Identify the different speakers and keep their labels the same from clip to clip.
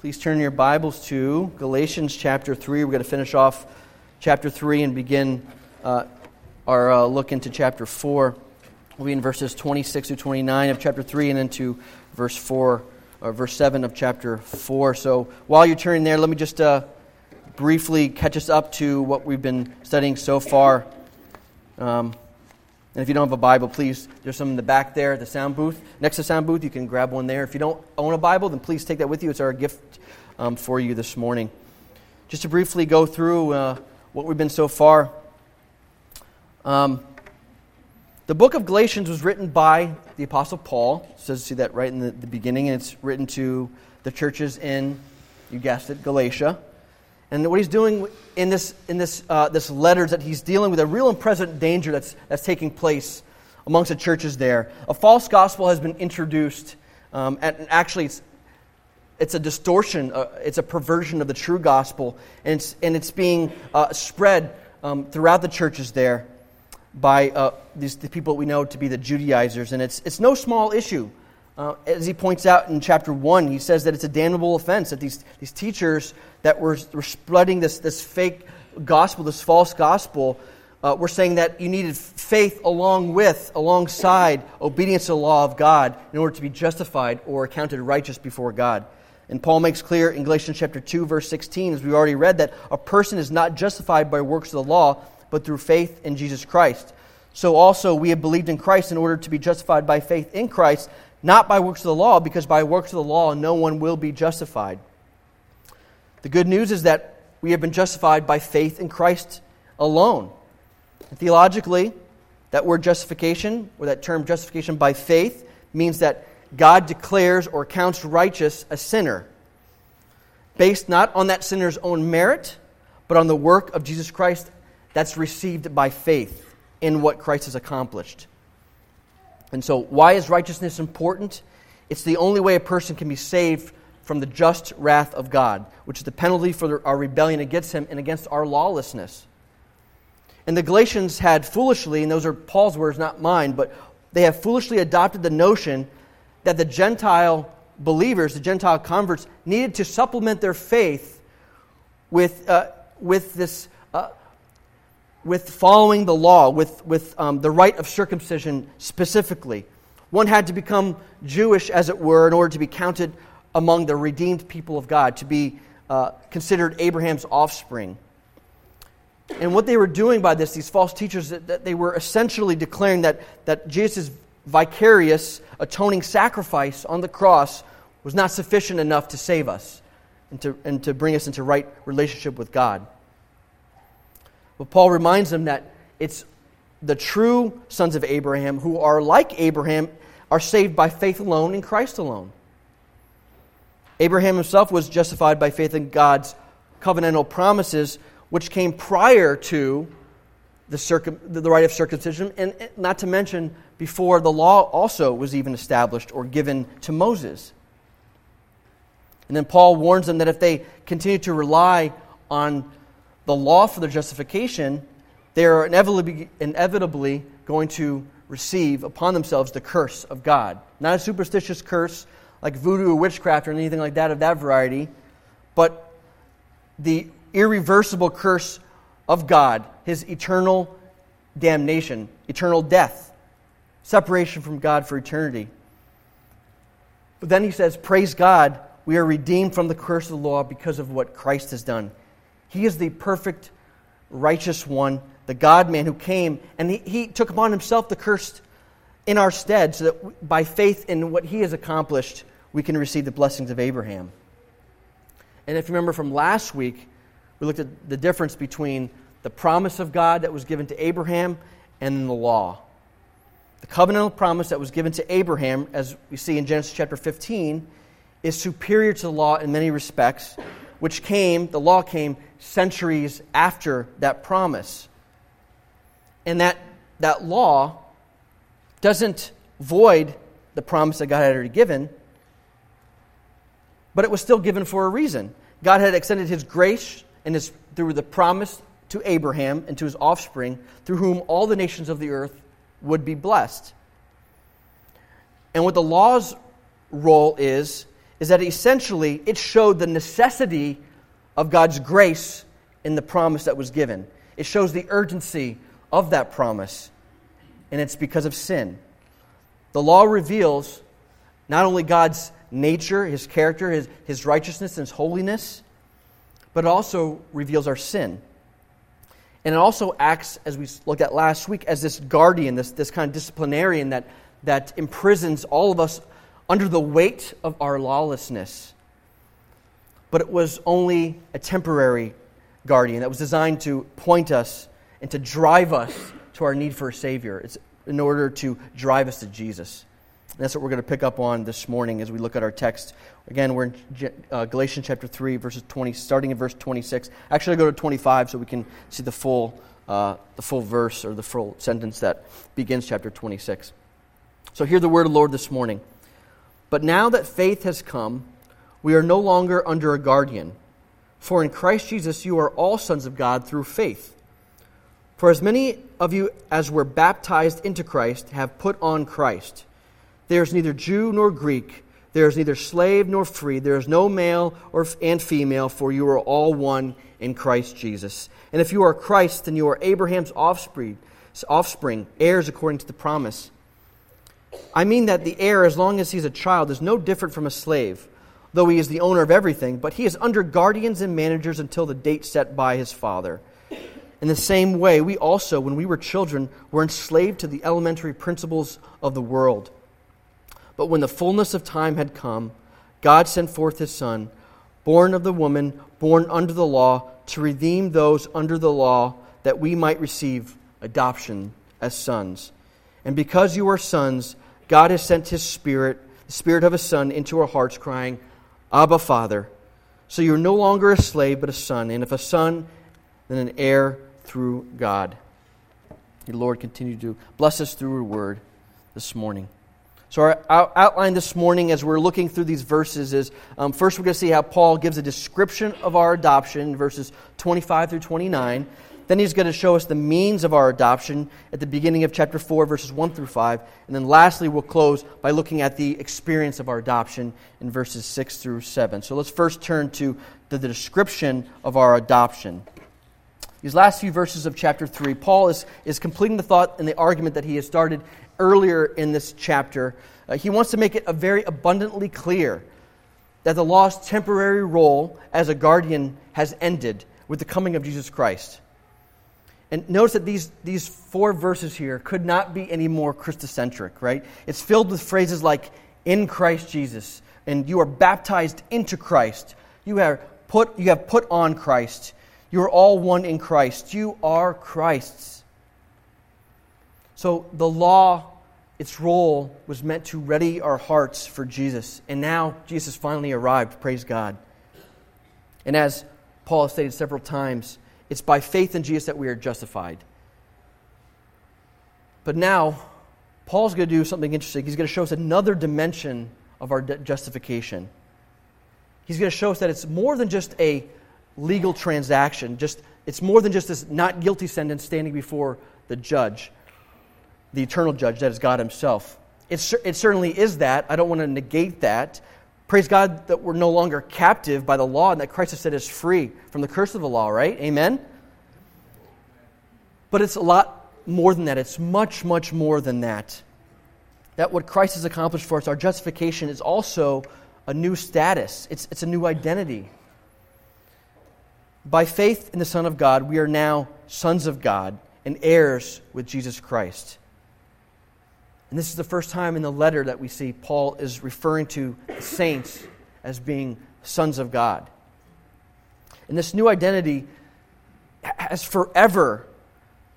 Speaker 1: Please turn your Bibles to Galatians chapter 3. We're going to finish off chapter 3 and begin uh, our uh, look into chapter 4. We'll be in verses 26 to 29 of chapter 3 and into verse 4, or verse 7 of chapter 4. So while you're turning there, let me just uh, briefly catch us up to what we've been studying so far. Um, and if you don't have a Bible, please, there's some in the back there, at the sound booth. Next to the sound booth, you can grab one there. If you don't own a Bible, then please take that with you. It's our gift um, for you this morning. Just to briefly go through uh, what we've been so far. Um, the book of Galatians was written by the Apostle Paul. It says, see that right in the, the beginning, and it's written to the churches in, you guessed it, Galatia. And what he's doing in this, in this, uh, this letter is that he's dealing with a real and present danger that's, that's taking place amongst the churches there. A false gospel has been introduced, um, and actually, it's, it's a distortion, uh, it's a perversion of the true gospel, and it's, and it's being uh, spread um, throughout the churches there by uh, these, the people we know to be the Judaizers. And it's, it's no small issue. Uh, as he points out in chapter 1, he says that it's a damnable offense that these, these teachers that were, were spreading this, this fake gospel, this false gospel, uh, were saying that you needed faith along with, alongside obedience to the law of God in order to be justified or accounted righteous before God. And Paul makes clear in Galatians chapter 2, verse 16, as we already read, that a person is not justified by works of the law, but through faith in Jesus Christ. So also we have believed in Christ in order to be justified by faith in Christ not by works of the law, because by works of the law no one will be justified. The good news is that we have been justified by faith in Christ alone. And theologically, that word justification, or that term justification by faith, means that God declares or counts righteous a sinner, based not on that sinner's own merit, but on the work of Jesus Christ that's received by faith in what Christ has accomplished. And so, why is righteousness important? It's the only way a person can be saved from the just wrath of God, which is the penalty for our rebellion against Him and against our lawlessness. And the Galatians had foolishly, and those are Paul's words, not mine, but they have foolishly adopted the notion that the Gentile believers, the Gentile converts, needed to supplement their faith with, uh, with this with following the law, with, with um, the rite of circumcision specifically. One had to become Jewish, as it were, in order to be counted among the redeemed people of God, to be uh, considered Abraham's offspring. And what they were doing by this, these false teachers, that, that they were essentially declaring that, that Jesus' vicarious atoning sacrifice on the cross was not sufficient enough to save us and to, and to bring us into right relationship with God. But Paul reminds them that it's the true sons of Abraham who are like Abraham are saved by faith alone in Christ alone. Abraham himself was justified by faith in God's covenantal promises, which came prior to the, circum, the rite of circumcision, and not to mention before the law also was even established or given to Moses. And then Paul warns them that if they continue to rely on the law for their justification, they are inevitably, inevitably going to receive upon themselves the curse of God. Not a superstitious curse like voodoo or witchcraft or anything like that of that variety, but the irreversible curse of God, his eternal damnation, eternal death, separation from God for eternity. But then he says, Praise God, we are redeemed from the curse of the law because of what Christ has done. He is the perfect, righteous one, the God man who came, and he, he took upon himself the curse in our stead so that by faith in what he has accomplished, we can receive the blessings of Abraham. And if you remember from last week, we looked at the difference between the promise of God that was given to Abraham and the law. The covenantal promise that was given to Abraham, as we see in Genesis chapter 15, is superior to the law in many respects, which came, the law came centuries after that promise. And that, that law doesn't void the promise that God had already given, but it was still given for a reason. God had extended his grace and his, through the promise to Abraham and to his offspring, through whom all the nations of the earth would be blessed. And what the law's role is, is that essentially it showed the necessity of God's grace in the promise that was given. It shows the urgency of that promise, and it's because of sin. The law reveals not only God's nature, his character, his, his righteousness, and his holiness, but it also reveals our sin. And it also acts, as we looked at last week, as this guardian, this, this kind of disciplinarian that, that imprisons all of us under the weight of our lawlessness. But it was only a temporary guardian that was designed to point us and to drive us to our need for a Savior. It's in order to drive us to Jesus. And that's what we're going to pick up on this morning as we look at our text. Again, we're in uh, Galatians chapter 3, verses 20, starting in verse 26. Actually, I go to 25 so we can see the full, uh, the full verse or the full sentence that begins chapter 26. So, hear the word of the Lord this morning. But now that faith has come, we are no longer under a guardian. For in Christ Jesus you are all sons of God through faith. For as many of you as were baptized into Christ have put on Christ. There is neither Jew nor Greek, there is neither slave nor free, there is no male or, and female, for you are all one in Christ Jesus. And if you are Christ, then you are Abraham's offspring, offspring, heirs according to the promise. I mean that the heir, as long as he is a child, is no different from a slave, though he is the owner of everything, but he is under guardians and managers until the date set by his father. In the same way, we also, when we were children, were enslaved to the elementary principles of the world. But when the fullness of time had come, God sent forth his Son, born of the woman, born under the law, to redeem those under the law, that we might receive adoption as sons. And because you are sons, God has sent his Spirit, the Spirit of his Son, into our hearts, crying, Abba, Father. So you're no longer a slave, but a son. And if a son, then an heir through God. The Lord, continue to bless us through your word this morning. So, our outline this morning as we're looking through these verses is um, first, we're going to see how Paul gives a description of our adoption, verses 25 through 29. Then he's going to show us the means of our adoption at the beginning of chapter 4, verses 1 through 5. And then lastly, we'll close by looking at the experience of our adoption in verses 6 through 7. So let's first turn to the description of our adoption. These last few verses of chapter 3, Paul is, is completing the thought and the argument that he has started earlier in this chapter. Uh, he wants to make it very abundantly clear that the law's temporary role as a guardian has ended with the coming of Jesus Christ. And notice that these, these four verses here could not be any more Christocentric, right? It's filled with phrases like, in Christ Jesus, and you are baptized into Christ. You have put, you have put on Christ. You are all one in Christ. You are Christ's. So the law, its role was meant to ready our hearts for Jesus. And now Jesus finally arrived. Praise God. And as Paul has stated several times, it's by faith in Jesus that we are justified. But now, Paul's going to do something interesting. He's going to show us another dimension of our justification. He's going to show us that it's more than just a legal transaction. Just, it's more than just this not guilty sentence standing before the judge, the eternal judge, that is God Himself. It, it certainly is that. I don't want to negate that. Praise God that we're no longer captive by the law and that Christ has set us free from the curse of the law, right? Amen? But it's a lot more than that. It's much, much more than that. That what Christ has accomplished for us, our justification, is also a new status, it's, it's a new identity. By faith in the Son of God, we are now sons of God and heirs with Jesus Christ. And this is the first time in the letter that we see Paul is referring to the saints as being sons of God. And this new identity has forever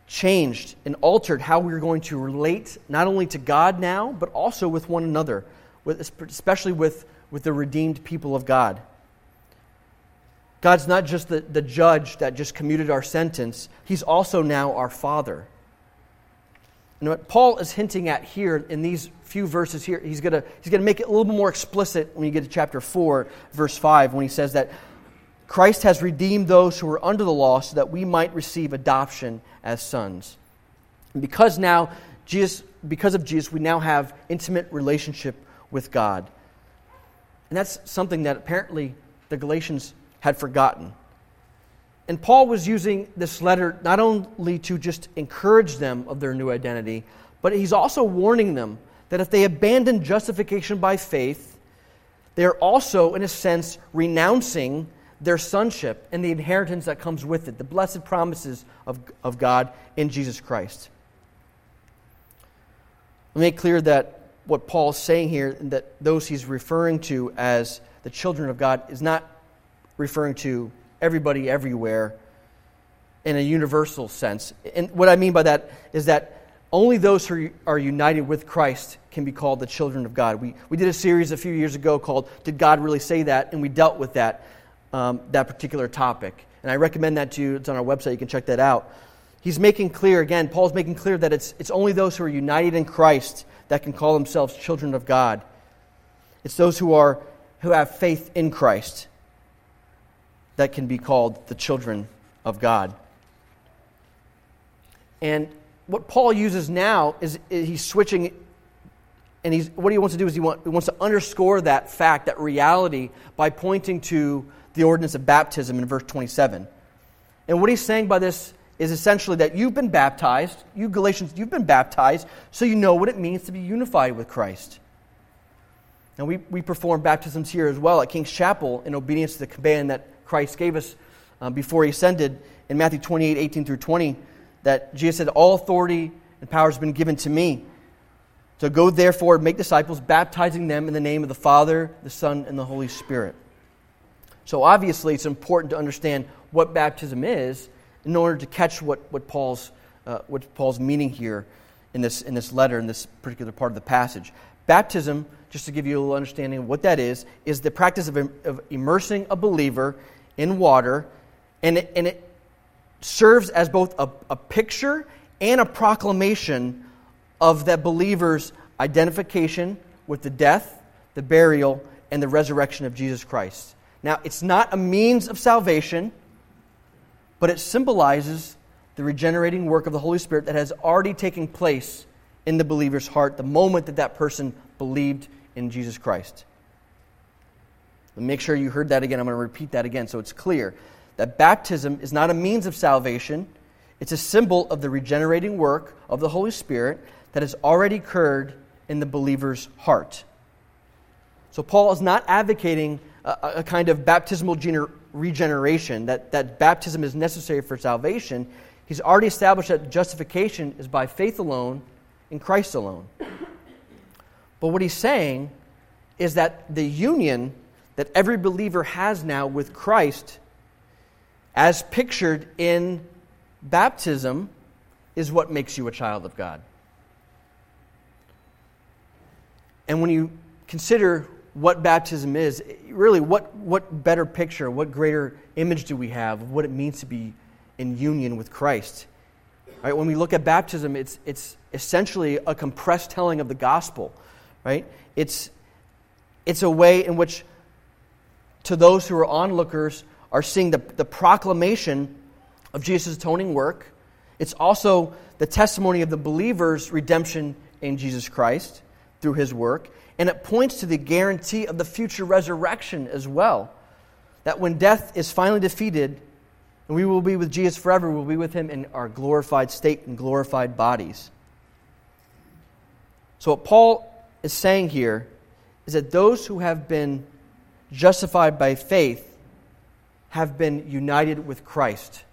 Speaker 1: changed and altered how we're going to relate not only to God now, but also with one another, especially with, with the redeemed people of God. God's not just the, the judge that just commuted our sentence, He's also now our Father. And what Paul is hinting at here in these few verses here, he's going he's to make it a little bit more explicit when you get to chapter 4, verse 5, when he says that Christ has redeemed those who were under the law so that we might receive adoption as sons. And because now, Jesus, because of Jesus, we now have intimate relationship with God. And that's something that apparently the Galatians had forgotten. And Paul was using this letter not only to just encourage them of their new identity, but he's also warning them that if they abandon justification by faith, they're also, in a sense, renouncing their sonship and the inheritance that comes with it, the blessed promises of, of God in Jesus Christ. Let me make clear that what Paul's saying here, that those he's referring to as the children of God, is not referring to everybody everywhere in a universal sense. And what I mean by that is that only those who are united with Christ can be called the children of God. We, we did a series a few years ago called Did God Really Say That? And we dealt with that, um, that particular topic. And I recommend that to you. It's on our website. You can check that out. He's making clear, again, Paul's making clear that it's, it's only those who are united in Christ that can call themselves children of God. It's those who, are, who have faith in Christ that can be called the children of God. And what Paul uses now is, is he's switching, and he's, what he wants to do is he, want, he wants to underscore that fact, that reality, by pointing to the ordinance of baptism in verse 27. And what he's saying by this is essentially that you've been baptized, you Galatians, you've been baptized, so you know what it means to be unified with Christ. And we, we perform baptisms here as well at King's Chapel in obedience to the command that Christ gave us uh, before he ascended in Matthew 28 18 through 20, that Jesus said, All authority and power has been given to me. So go therefore, and make disciples, baptizing them in the name of the Father, the Son, and the Holy Spirit. So obviously, it's important to understand what baptism is in order to catch what, what, Paul's, uh, what Paul's meaning here in this, in this letter, in this particular part of the passage. Baptism, just to give you a little understanding of what that is, is the practice of, of immersing a believer in water, and it, and it serves as both a, a picture and a proclamation of that believer's identification with the death, the burial, and the resurrection of Jesus Christ. Now, it's not a means of salvation, but it symbolizes the regenerating work of the Holy Spirit that has already taken place in the believer's heart the moment that that person believed in Jesus Christ. Make sure you heard that again. I'm going to repeat that again so it's clear that baptism is not a means of salvation, it's a symbol of the regenerating work of the Holy Spirit that has already occurred in the believer's heart. So, Paul is not advocating a, a kind of baptismal gener- regeneration, that, that baptism is necessary for salvation. He's already established that justification is by faith alone in Christ alone. But what he's saying is that the union that every believer has now with Christ, as pictured in baptism, is what makes you a child of God. And when you consider what baptism is, really, what, what better picture, what greater image do we have of what it means to be in union with Christ? Right? When we look at baptism, it's, it's essentially a compressed telling of the gospel. Right? It's, it's a way in which to those who are onlookers are seeing the, the proclamation of Jesus' atoning work. It's also the testimony of the believer's redemption in Jesus Christ through his work. And it points to the guarantee of the future resurrection as well. That when death is finally defeated, and we will be with Jesus forever, we'll be with him in our glorified state and glorified bodies. So, what Paul is saying here is that those who have been justified by faith, have been united with Christ.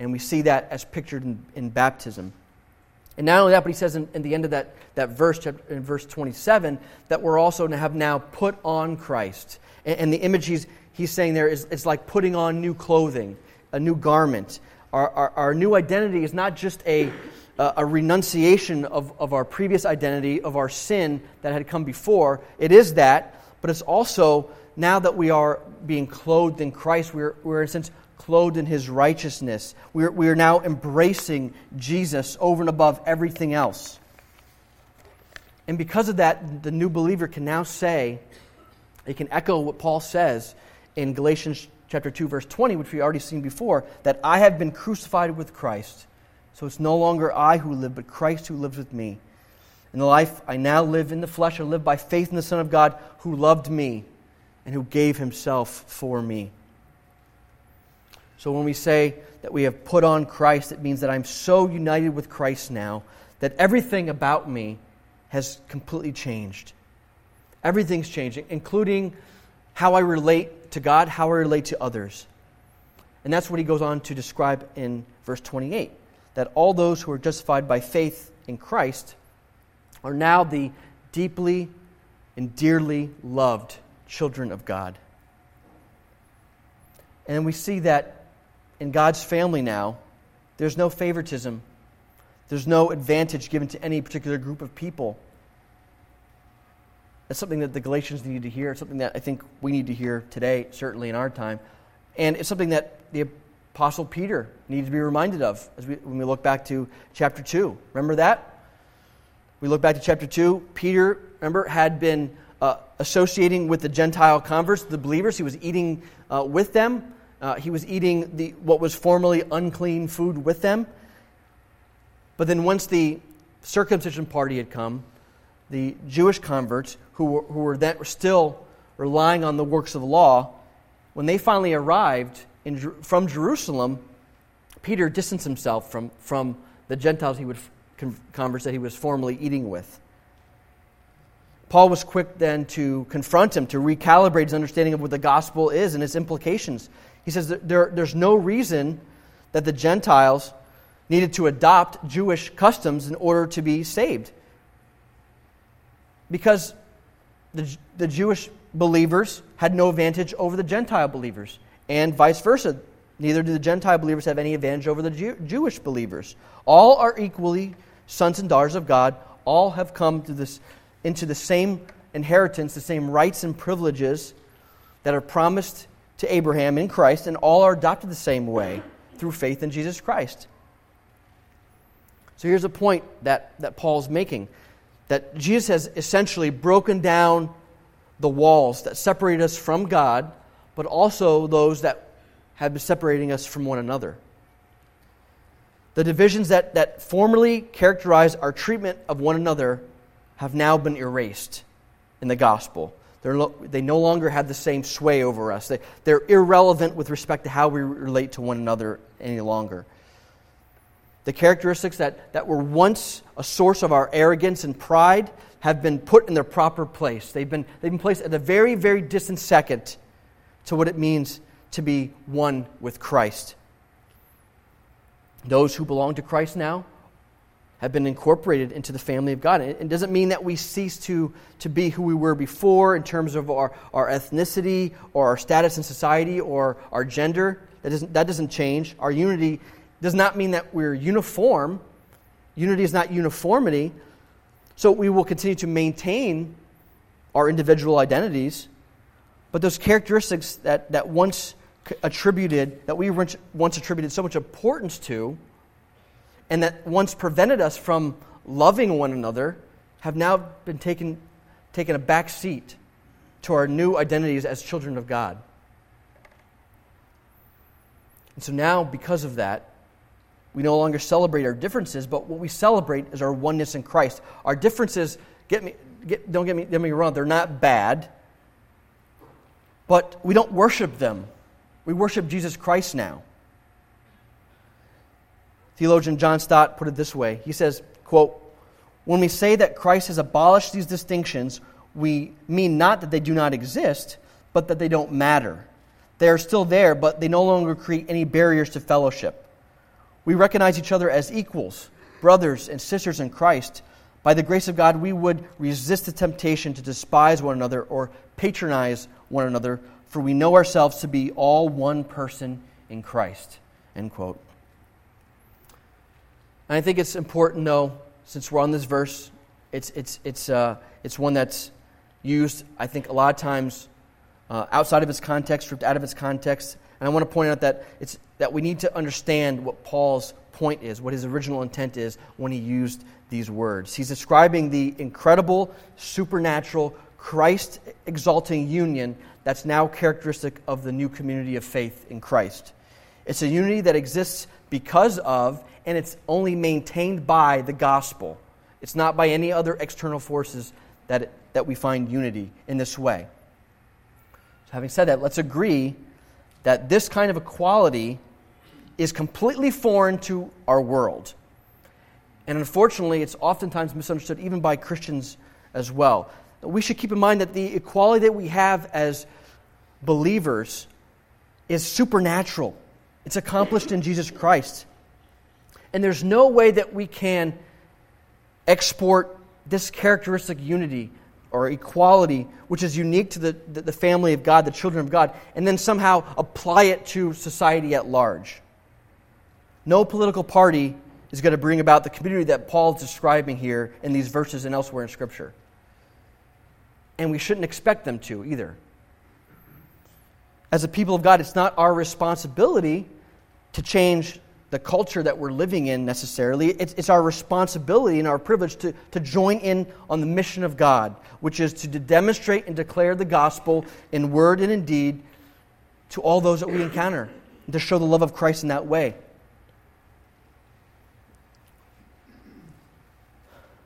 Speaker 1: And we see that as pictured in, in baptism. And not only that, but he says in, in, the end of that, that verse, in verse 27, that we're also have now put on Christ. And, and the image he's, he's saying there is it's like putting on new clothing, a new garment. Our, our, our new identity is not just a, a renunciation of, of our previous identity, of our sin that had come before. It is that, but it's also now that we are being clothed in Christ, we're, we're in a sense clothed in his righteousness. We're, we are now embracing Jesus over and above everything else. And because of that, the new believer can now say, it can echo what Paul says in Galatians chapter 2, verse 20, which we already seen before, that I have been crucified with Christ. So it's no longer I who live, but Christ who lives with me. In the life I now live in the flesh, I live by faith in the Son of God who loved me and who gave himself for me. So when we say that we have put on Christ, it means that I'm so united with Christ now that everything about me has completely changed. Everything's changing, including how I relate to God, how I relate to others. And that's what he goes on to describe in verse 28 that all those who are justified by faith in Christ are now the deeply and dearly loved children of God. And we see that in God's family now, there's no favoritism, there's no advantage given to any particular group of people. That's something that the Galatians need to hear. It's something that I think we need to hear today, certainly in our time. And it's something that the Apostle Peter needs to be reminded of as we, when we look back to chapter 2. Remember that? We look back to chapter 2. Peter, remember, had been uh, associating with the Gentile converts, the believers. He was eating uh, with them. Uh, he was eating the, what was formerly unclean food with them. But then once the circumcision party had come, the Jewish converts, who were, who were still relying on the works of the law, when they finally arrived in, from Jerusalem, Peter distanced himself from, from the Gentiles he would converts that he was formerly eating with. Paul was quick then to confront him, to recalibrate his understanding of what the gospel is and its implications. He says there, there's no reason that the Gentiles needed to adopt Jewish customs in order to be saved. Because the, the Jewish believers had no advantage over the Gentile believers, and vice versa. Neither do the Gentile believers have any advantage over the Jew, Jewish believers. All are equally sons and daughters of God. All have come to this, into the same inheritance, the same rights and privileges that are promised to Abraham in Christ, and all are adopted the same way through faith in Jesus Christ. So here's a point that, that Paul's making that Jesus has essentially broken down the walls that separate us from God, but also those that have been separating us from one another. The divisions that, that formerly characterized our treatment of one another have now been erased in the gospel. They're, they no longer have the same sway over us. They, they're irrelevant with respect to how we relate to one another any longer. The characteristics that, that were once a source of our arrogance and pride have been put in their proper place. They've been, they've been placed at a very, very distant second to what it means to be one with Christ. Those who belong to Christ now have been incorporated into the family of God. And it doesn't mean that we cease to, to be who we were before in terms of our, our ethnicity or our status in society or our gender. That doesn't, that doesn't change. Our unity does not mean that we're uniform. Unity is not uniformity. So we will continue to maintain our individual identities, but those characteristics that, that once attributed, that we once attributed so much importance to, and that once prevented us from loving one another, have now been taken, taken a back seat to our new identities as children of God. And so now, because of that, we no longer celebrate our differences, but what we celebrate is our oneness in Christ. Our differences, get me, get, don't get me, get me wrong, they're not bad, but we don't worship them. We worship Jesus Christ now. Theologian John Stott put it this way. He says, quote, when we say that Christ has abolished these distinctions, we mean not that they do not exist, but that they don't matter. They are still there, but they no longer create any barriers to fellowship. We recognize each other as equals, brothers and sisters in Christ. By the grace of God, we would resist the temptation to despise one another or patronize one another, for we know ourselves to be all one person in Christ. End quote. And I think it's important, though, since we're on this verse, it's, it's, it's, uh, it's one that's used, I think, a lot of times uh, outside of its context, stripped out of its context. And I want to point out that, it's, that we need to understand what Paul's point is, what his original intent is when he used these words. He's describing the incredible, supernatural, Christ exalting union that's now characteristic of the new community of faith in Christ. It's a unity that exists because of, and it's only maintained by the gospel. It's not by any other external forces that, it, that we find unity in this way. So having said that, let's agree that this kind of equality is completely foreign to our world. And unfortunately, it's oftentimes misunderstood even by Christians as well. We should keep in mind that the equality that we have as believers is supernatural, it's accomplished in Jesus Christ. And there's no way that we can export this characteristic unity or equality, which is unique to the, the, family of God, the children of God, and then somehow apply it to society at large. No political party is going to bring about the community that Paul's describing here in these verses and elsewhere in Scripture. And we shouldn't expect them to either. As a people of God, it's not our responsibility to change the culture that we're living in necessarily. It's, it's our responsibility and our privilege to, to join in on the mission of God, which is to demonstrate and declare the gospel in word and in deed to all those that we encounter, and to show the love of Christ in that way.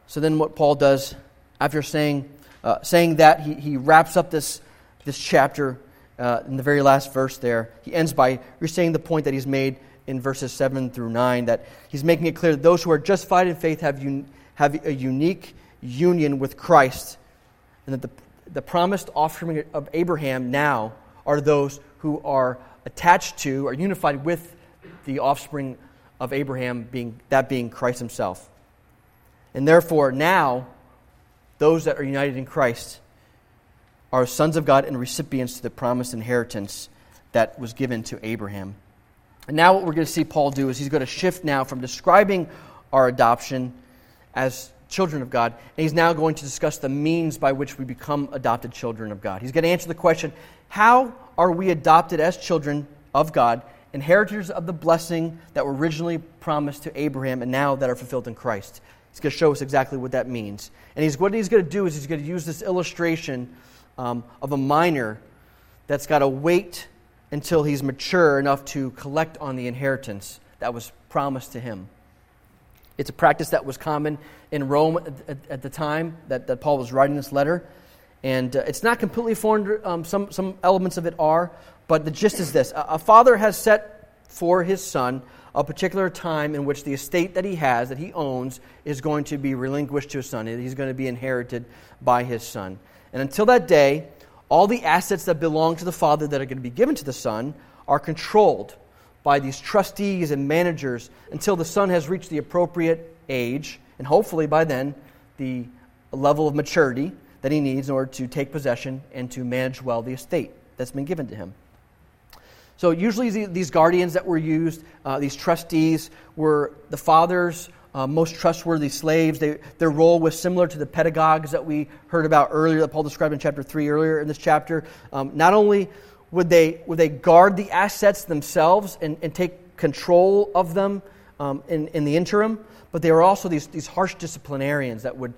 Speaker 1: So then, what Paul does after saying, uh, saying that, he, he wraps up this, this chapter uh, in the very last verse there. He ends by restating the point that he's made in verses 7 through 9 that he's making it clear that those who are justified in faith have, un- have a unique union with Christ, and that the, the promised offspring of Abraham now are those who are attached to, or unified with the offspring of Abraham, being, that being Christ himself. And therefore, now, those that are united in Christ are sons of God and recipients to the promised inheritance that was given to Abraham. And now, what we're going to see Paul do is he's going to shift now from describing our adoption as children of God, and he's now going to discuss the means by which we become adopted children of God. He's going to answer the question how are we adopted as children of God, inheritors of the blessing that were originally promised to Abraham and now that are fulfilled in Christ? He's going to show us exactly what that means. And he's, what he's going to do is he's going to use this illustration um, of a minor that's got to wait until he's mature enough to collect on the inheritance that was promised to him. It's a practice that was common in Rome at, at the time that, that Paul was writing this letter. And uh, it's not completely foreign, um, some, some elements of it are, but the gist is this a, a father has set for his son a particular time in which the estate that he has, that he owns, is going to be relinquished to his son. He's going to be inherited by his son. And until that day, all the assets that belong to the father that are going to be given to the son are controlled by these trustees and managers until the son has reached the appropriate age, and hopefully by then, the level of maturity that he needs in order to take possession and to manage well the estate that's been given to him. So, usually, these guardians that were used, uh, these trustees, were the father's uh, most trustworthy slaves. They, their role was similar to the pedagogues that we heard about earlier, that Paul described in chapter 3 earlier in this chapter. Um, not only would they, would they guard the assets themselves and, and take control of them um, in, in the interim, but they were also these, these harsh disciplinarians that would,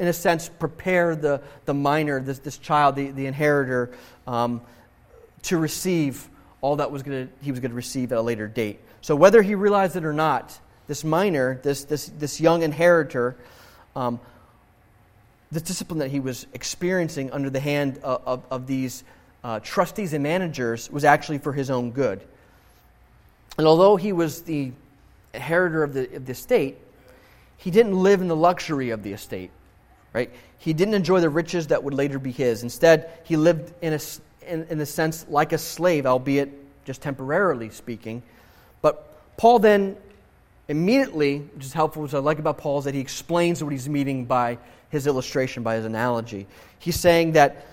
Speaker 1: in a sense, prepare the, the minor, this, this child, the, the inheritor, um, to receive all that was gonna, he was going to receive at a later date. So whether he realized it or not, this minor, this, this, this young inheritor, um, the discipline that he was experiencing under the hand of, of, of these uh, trustees and managers was actually for his own good. And although he was the inheritor of the, of the estate, he didn't live in the luxury of the estate, right? He didn't enjoy the riches that would later be his. Instead, he lived in a, in, in sense, like a slave, albeit just temporarily speaking. But Paul then immediately, which is helpful, which I like about Paul, is that he explains what he's meaning by his illustration, by his analogy. He's saying that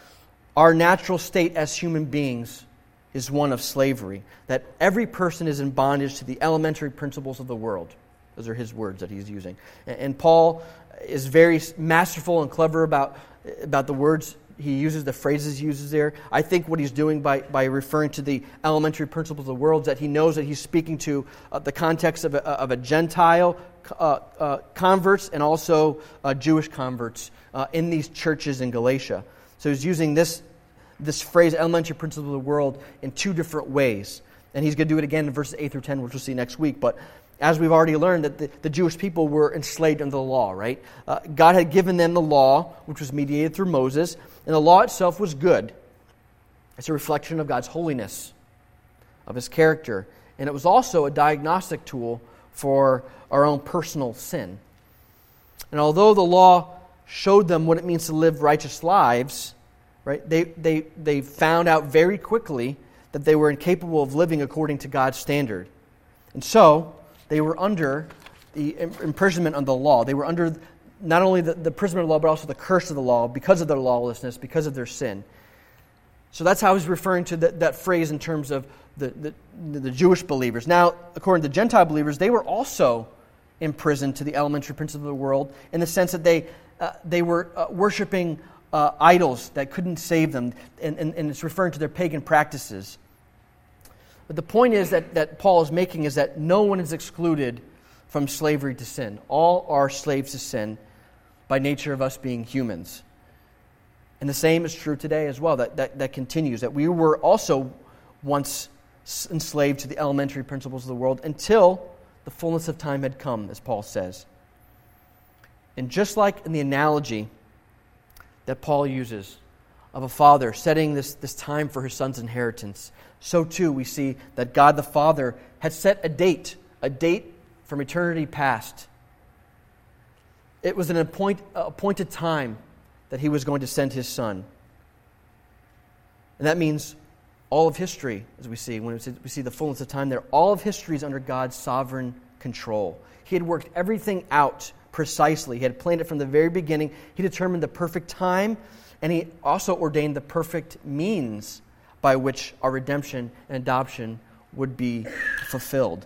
Speaker 1: our natural state as human beings is one of slavery, that every person is in bondage to the elementary principles of the world. Those are his words that he's using. And Paul is very masterful and clever about, about the words he uses, the phrases he uses there. I think what he's doing by, by referring to the elementary principles of the world is that he knows that he's speaking to uh, the context of a, of a Gentile uh, uh, converts and also uh, Jewish converts uh, in these churches in Galatia. So he's using this, this phrase, elementary principles of the world, in two different ways. And he's going to do it again in verses 8 through 10, which we'll see next week. But as we've already learned, that the, the Jewish people were enslaved under the law, right? Uh, God had given them the law, which was mediated through Moses, and the law itself was good. It's a reflection of God's holiness, of his character. And it was also a diagnostic tool for our own personal sin. And although the law showed them what it means to live righteous lives, right, they, they, they found out very quickly that they were incapable of living according to God's standard. And so they were under the imprisonment of the law. They were under not only the, the imprisonment of the law, but also the curse of the law because of their lawlessness, because of their sin. So that's how he's referring to the, that phrase in terms of the, the, the Jewish believers. Now, according to Gentile believers, they were also imprisoned to the elementary principles of the world in the sense that they, uh, they were uh, worshiping uh, idols that couldn't save them, and, and, and it's referring to their pagan practices. But the point is that, that Paul is making is that no one is excluded from slavery to sin. All are slaves to sin by nature of us being humans. And the same is true today as well. That, that, that continues. That we were also once enslaved to the elementary principles of the world until the fullness of time had come, as Paul says. And just like in the analogy that Paul uses of a father setting this, this time for his son's inheritance, so too we see that God the Father had set a date, a date from eternity past. It was an appoint, appointed time that he was going to send his son. And that means all of history, as we see, when we see the fullness of time there, all of history is under God's sovereign control. He had worked everything out precisely. He had planned it from the very beginning. He determined the perfect time, and he also ordained the perfect means by which our redemption and adoption would be fulfilled.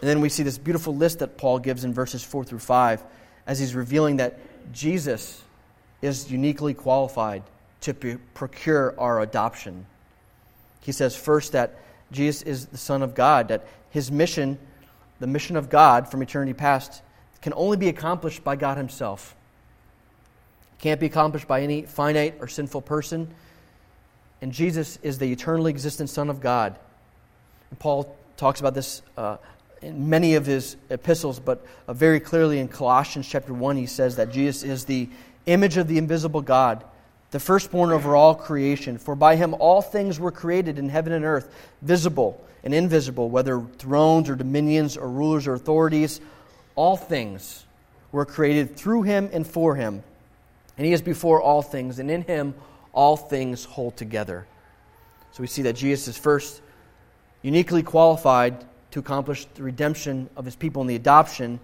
Speaker 1: And then we see this beautiful list that Paul gives in verses 4 through 5 as he's revealing that Jesus is uniquely qualified to procure our adoption. He says first that Jesus is the Son of God, that his mission, the mission of God from eternity past, can only be accomplished by God himself. Can't be accomplished by any finite or sinful person. And Jesus is the eternally existent Son of God. And Paul talks about this uh, in many of his epistles, but uh, very clearly in Colossians chapter 1, he says that Jesus is the image of the invisible God, the firstborn over all creation. For by him all things were created in heaven and earth, visible and invisible, whether thrones or dominions or rulers or authorities. All things were created through him and for him. And he is before all things, and in him all things hold together. So we see that Jesus is first uniquely qualified to accomplish the redemption of his people and the adoption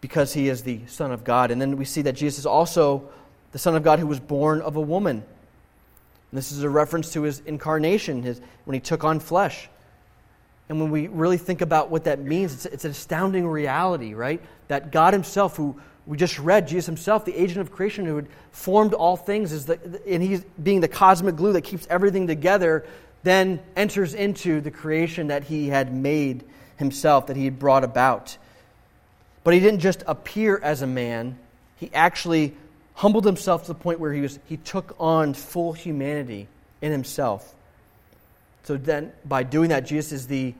Speaker 1: because he is the Son of God. And then we see that Jesus is also the Son of God who was born of a woman. And this is a reference to his incarnation, his, when he took on flesh. And when we really think about what that means, it's, it's an astounding reality, right? That God Himself, who we just read, Jesus Himself, the agent of creation who had formed all things, is the, and He's being the cosmic glue that keeps everything together, then enters into the creation that he had made himself, that he had brought about. But he didn't just appear as a man, he actually humbled himself to the point where he, was, he took on full humanity in himself. So then, by doing that, Jesus is the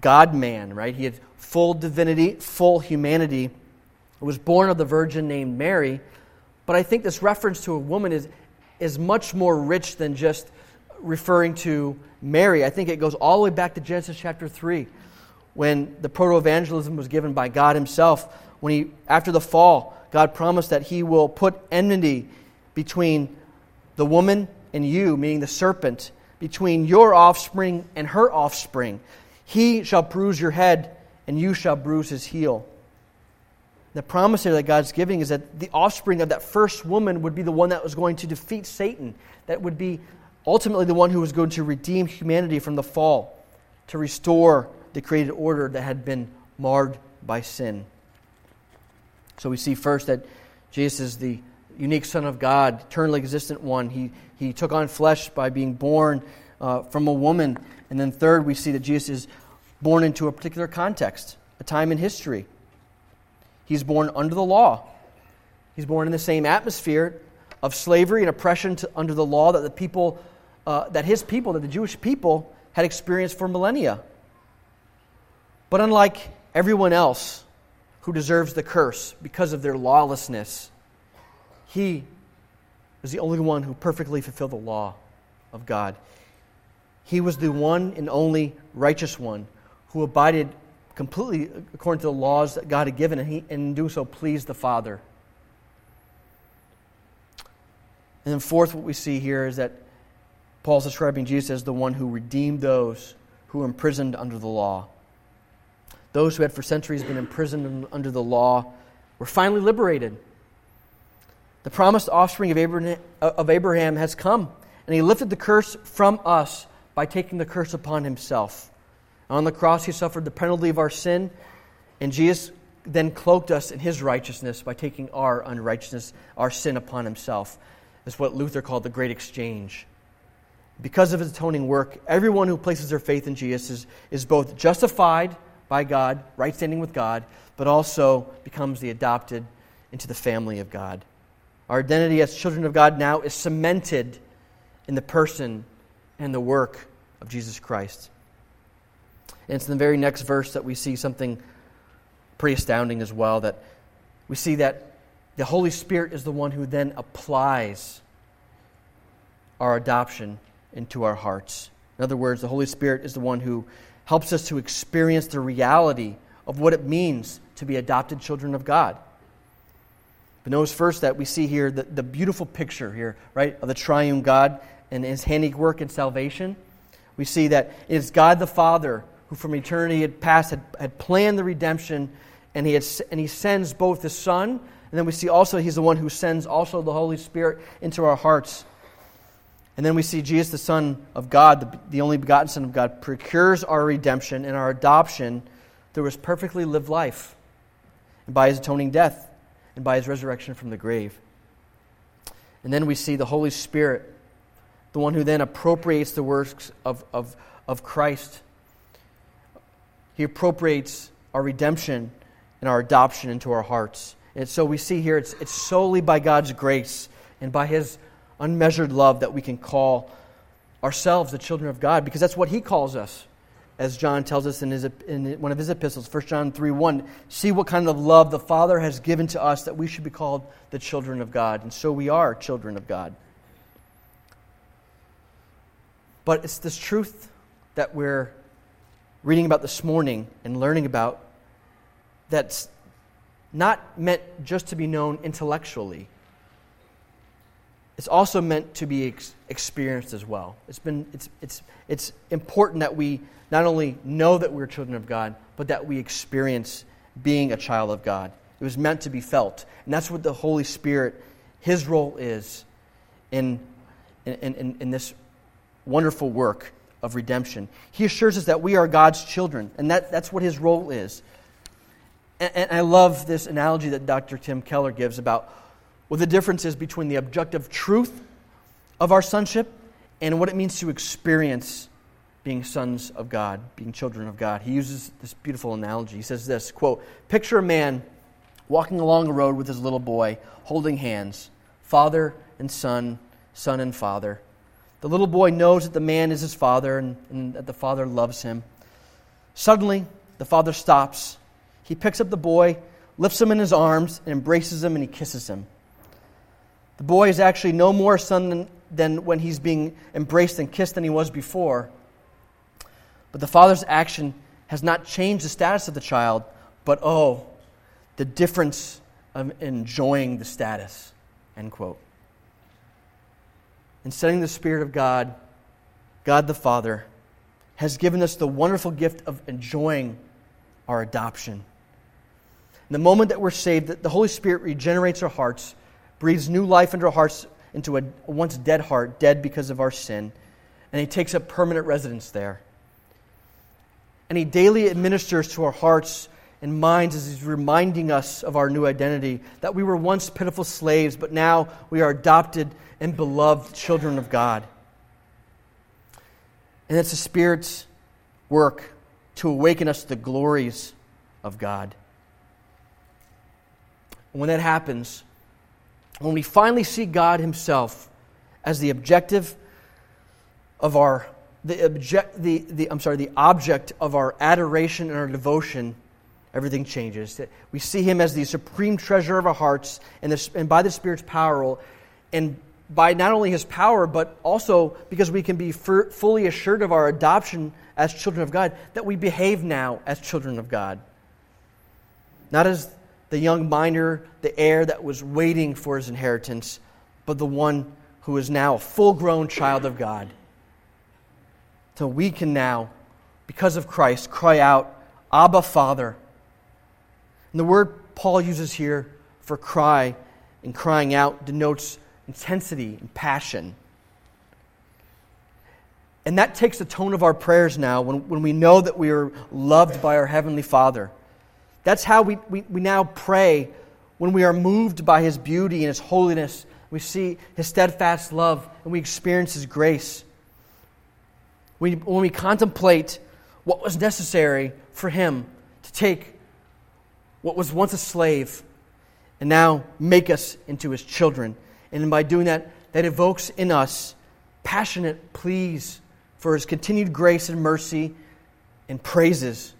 Speaker 1: God man, right? He had full divinity, full humanity. Was born of the virgin named Mary. But I think this reference to a woman is, is much more rich than just referring to Mary. I think it goes all the way back to Genesis chapter 3 when the protoevangelium was given by God Himself. When He, after the fall, God promised that He will put enmity between the woman and you, meaning the serpent, between your offspring and her offspring. He shall bruise your head, and you shall bruise his heel. The promise here that God's giving is that the offspring of that first woman would be the one that was going to defeat Satan, that would be ultimately the one who was going to redeem humanity from the fall, to restore the created order that had been marred by sin. So we see first that Jesus is the unique Son of God, eternally existent one. He, he took on flesh by being born uh, from a woman. And then, third, we see that Jesus is born into a particular context, a time in history. He's born under the law. He's born in the same atmosphere of slavery and oppression to, under the law that the people uh, that his people, that the Jewish people, had experienced for millennia. But unlike everyone else who deserves the curse because of their lawlessness, he was the only one who perfectly fulfilled the law of God. He was the one and only righteous one who abided completely according to the laws that God had given, and, he, and in doing so pleased the Father. And then, fourth, what we see here is that Paul's describing Jesus as the one who redeemed those who were imprisoned under the law. Those who had for centuries been imprisoned under the law were finally liberated. The promised offspring of Abraham, of Abraham has come, and he lifted the curse from us by taking the curse upon himself. On the cross, he suffered the penalty of our sin, and Jesus then cloaked us in his righteousness by taking our unrighteousness, our sin upon himself. That's what Luther called the great exchange. Because of his atoning work, everyone who places their faith in Jesus is, is both justified by God, right standing with God, but also becomes the adopted into the family of God. Our identity as children of God now is cemented in the person and the work of Jesus Christ. And it's in the very next verse that we see something pretty astounding as well that we see that the Holy Spirit is the one who then applies our adoption into our hearts. In other words, the Holy Spirit is the one who helps us to experience the reality of what it means to be adopted children of God. But notice first that we see here the, the beautiful picture here, right, of the triune God and his handiwork in salvation. We see that it is God the Father who from eternity had past had, had planned the redemption, and he, had, and he sends both the Son, and then we see also he's the one who sends also the Holy Spirit into our hearts. And then we see Jesus, the Son of God, the, the only begotten Son of God, procures our redemption and our adoption through his perfectly lived life, and by his atoning death, and by his resurrection from the grave. And then we see the Holy Spirit, the one who then appropriates the works of, of, of Christ. He appropriates our redemption and our adoption into our hearts. And so we see here it's, it's solely by God's grace and by his unmeasured love that we can call ourselves the children of God because that's what he calls us. As John tells us in, his, in one of his epistles, 1 John 3 1, see what kind of love the Father has given to us that we should be called the children of God. And so we are children of God. But it's this truth that we're reading about this morning and learning about that's not meant just to be known intellectually it's also meant to be ex- experienced as well. It's, been, it's, it's, it's important that we not only know that we're children of God, but that we experience being a child of God. It was meant to be felt. And that's what the Holy Spirit, His role is in, in, in, in this wonderful work of redemption. He assures us that we are God's children, and that, that's what His role is. And, and I love this analogy that Dr. Tim Keller gives about what the difference is between the objective truth of our sonship and what it means to experience being sons of God, being children of God. He uses this beautiful analogy. He says this quote, Picture a man walking along a road with his little boy, holding hands, father and son, son and father. The little boy knows that the man is his father and, and that the father loves him. Suddenly, the father stops. He picks up the boy, lifts him in his arms, and embraces him, and he kisses him. The boy is actually no more son than, than when he's being embraced and kissed than he was before. But the father's action has not changed the status of the child, but oh, the difference of enjoying the status. End quote. In sending the Spirit of God, God the Father has given us the wonderful gift of enjoying our adoption. The moment that we're saved, that the Holy Spirit regenerates our hearts breathes new life into our hearts, into a once dead heart, dead because of our sin, and He takes up permanent residence there. And He daily administers to our hearts and minds as He's reminding us of our new identity that we were once pitiful slaves, but now we are adopted and beloved children of God. And it's the Spirit's work to awaken us to the glories of God. when that happens, when we finally see God Himself as the objective of our the object the, the I'm sorry, the object of our adoration and our devotion, everything changes. We see him as the supreme treasure of our hearts, and, this, and by the Spirit's power, and by not only his power, but also because we can be fully assured of our adoption as children of God, that we behave now as children of God. Not as the young minor, the heir that was waiting for his inheritance, but the one who is now a full grown child of God. So we can now, because of Christ, cry out, Abba, Father. And the word Paul uses here for cry and crying out denotes intensity and passion. And that takes the tone of our prayers now when, when we know that we are loved by our Heavenly Father. That's how we, we, we now pray when we are moved by His beauty and His holiness. We see His steadfast love and we experience His grace. We, when we contemplate what was necessary for Him to take what was once a slave and now make us into His children. And by doing that, that evokes in us passionate pleas for His continued grace and mercy and praises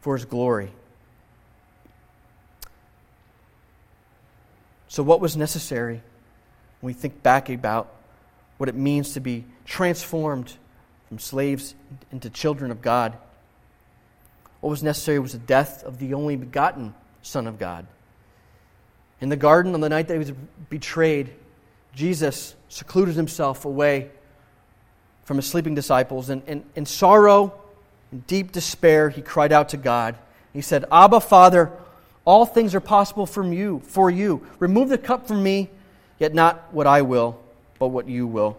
Speaker 1: for His glory. So, what was necessary when we think back about what it means to be transformed from slaves into children of God? What was necessary was the death of the only begotten Son of God. In the garden, on the night that he was betrayed, Jesus secluded himself away from his sleeping disciples. And in sorrow and deep despair, he cried out to God. He said, Abba, Father, all things are possible from you, for you. Remove the cup from me, yet not what I will, but what you will.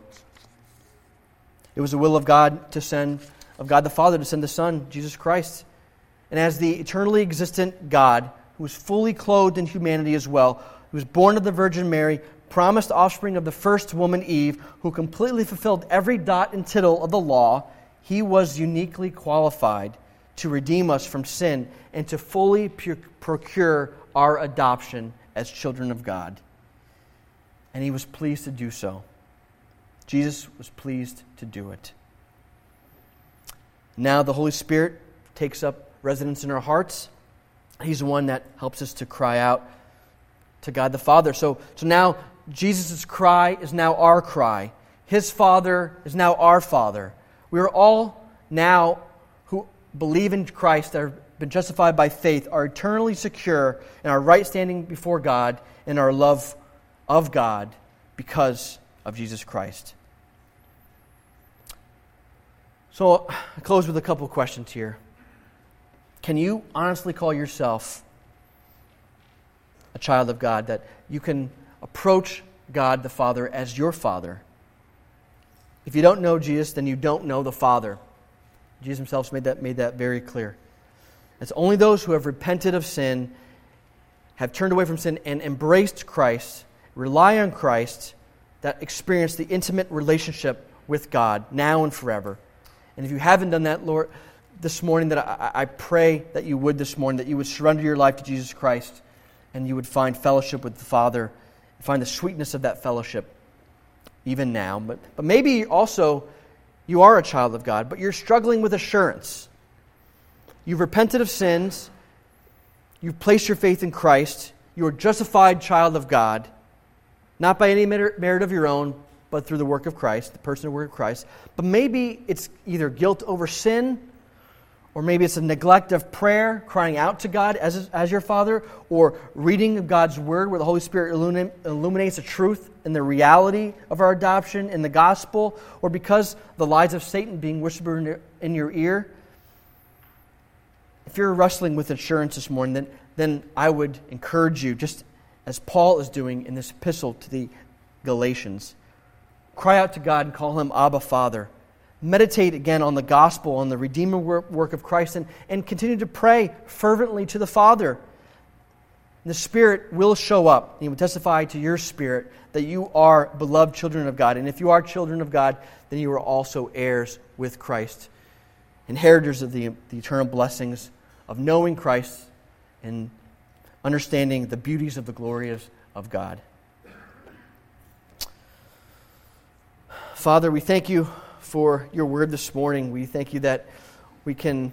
Speaker 1: It was the will of God to send, of God the Father to send the Son, Jesus Christ. And as the eternally existent God, who was fully clothed in humanity as well, who was born of the Virgin Mary, promised offspring of the first woman Eve, who completely fulfilled every dot and tittle of the law, he was uniquely qualified to redeem us from sin and to fully procure our adoption as children of God. And he was pleased to do so. Jesus was pleased to do it. Now the Holy Spirit takes up residence in our hearts. He's the one that helps us to cry out to God the Father. So, so now Jesus' cry is now our cry. His Father is now our Father. We are all now who believe in Christ, that have been justified by faith, are eternally secure in our right standing before God and our love of God because of Jesus Christ. So, I close with a couple questions here. Can you honestly call yourself a child of God, that you can approach God the Father as your Father? If you don't know Jesus, then you don't know the Father. Jesus himself made that, made that very clear. It's only those who have repented of sin, have turned away from sin, and embraced Christ, rely on Christ, that experience the intimate relationship with God now and forever. And if you haven't done that, Lord, this morning, that I, I pray that you would this morning, that you would surrender your life to Jesus Christ and you would find fellowship with the Father, find the sweetness of that fellowship even now. But, but maybe also you are a child of God, but you're struggling with assurance. You've repented of sins. You've placed your faith in Christ. You're a justified child of God, not by any merit of your own, but through the work of Christ, the person and work of Christ. But maybe it's either guilt over sin, or maybe it's a neglect of prayer, crying out to God as, as your Father, or reading of God's Word where the Holy Spirit illuminates the truth and the reality of our adoption in the gospel, or because the lies of Satan being whispered in your ear. If you're wrestling with assurance this morning, then, then I would encourage you, just as Paul is doing in this epistle to the Galatians, cry out to God and call him Abba Father meditate again on the gospel, on the redeeming work of Christ, and, and continue to pray fervently to the Father. The Spirit will show up. He will testify to your spirit that you are beloved children of God. And if you are children of God, then you are also heirs with Christ, inheritors of the, the eternal blessings of knowing Christ and understanding the beauties of the glories of God. Father, we thank you for your word this morning. We thank you that we can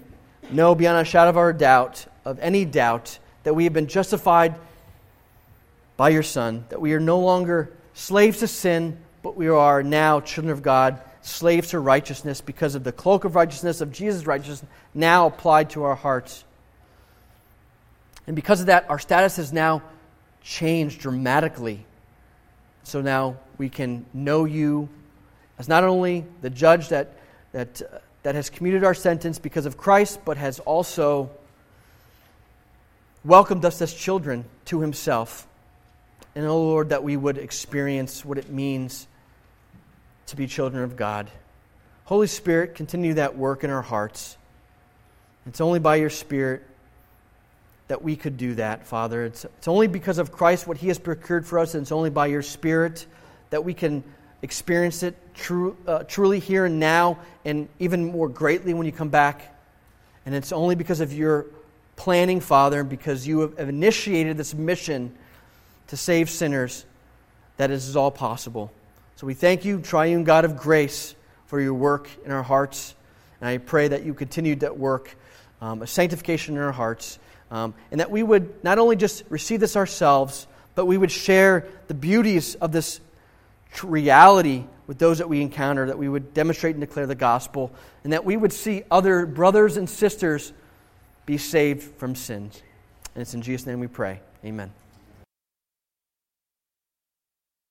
Speaker 1: know beyond a shadow of our doubt, of any doubt, that we have been justified by your Son, that we are no longer slaves to sin, but we are now children of God, slaves to righteousness because of the cloak of righteousness of Jesus' righteousness now applied to our hearts. And because of that, our status has now changed dramatically. So now we can know you as not only the judge that, that, uh, that has commuted our sentence because of Christ, but has also welcomed us as children to himself. And, oh Lord, that we would experience what it means to be children of God. Holy Spirit, continue that work in our hearts. It's only by your Spirit that we could do that, Father. It's, it's only because of Christ, what He has procured for us, and it's only by your Spirit that we can experience it true, uh, truly here and now, and even more greatly when you come back. And it's only because of your planning, Father, and because you have initiated this mission to save sinners that this is all possible. So we thank you, triune God of grace, for your work in our hearts. And I pray that you continue that work, um, a sanctification in our hearts, um, and that we would not only just receive this ourselves, but we would share the beauties of this reality with those that we encounter, that we would demonstrate and declare the gospel, and that we would see other brothers and sisters be saved from sins. And it's in Jesus' name we pray. Amen.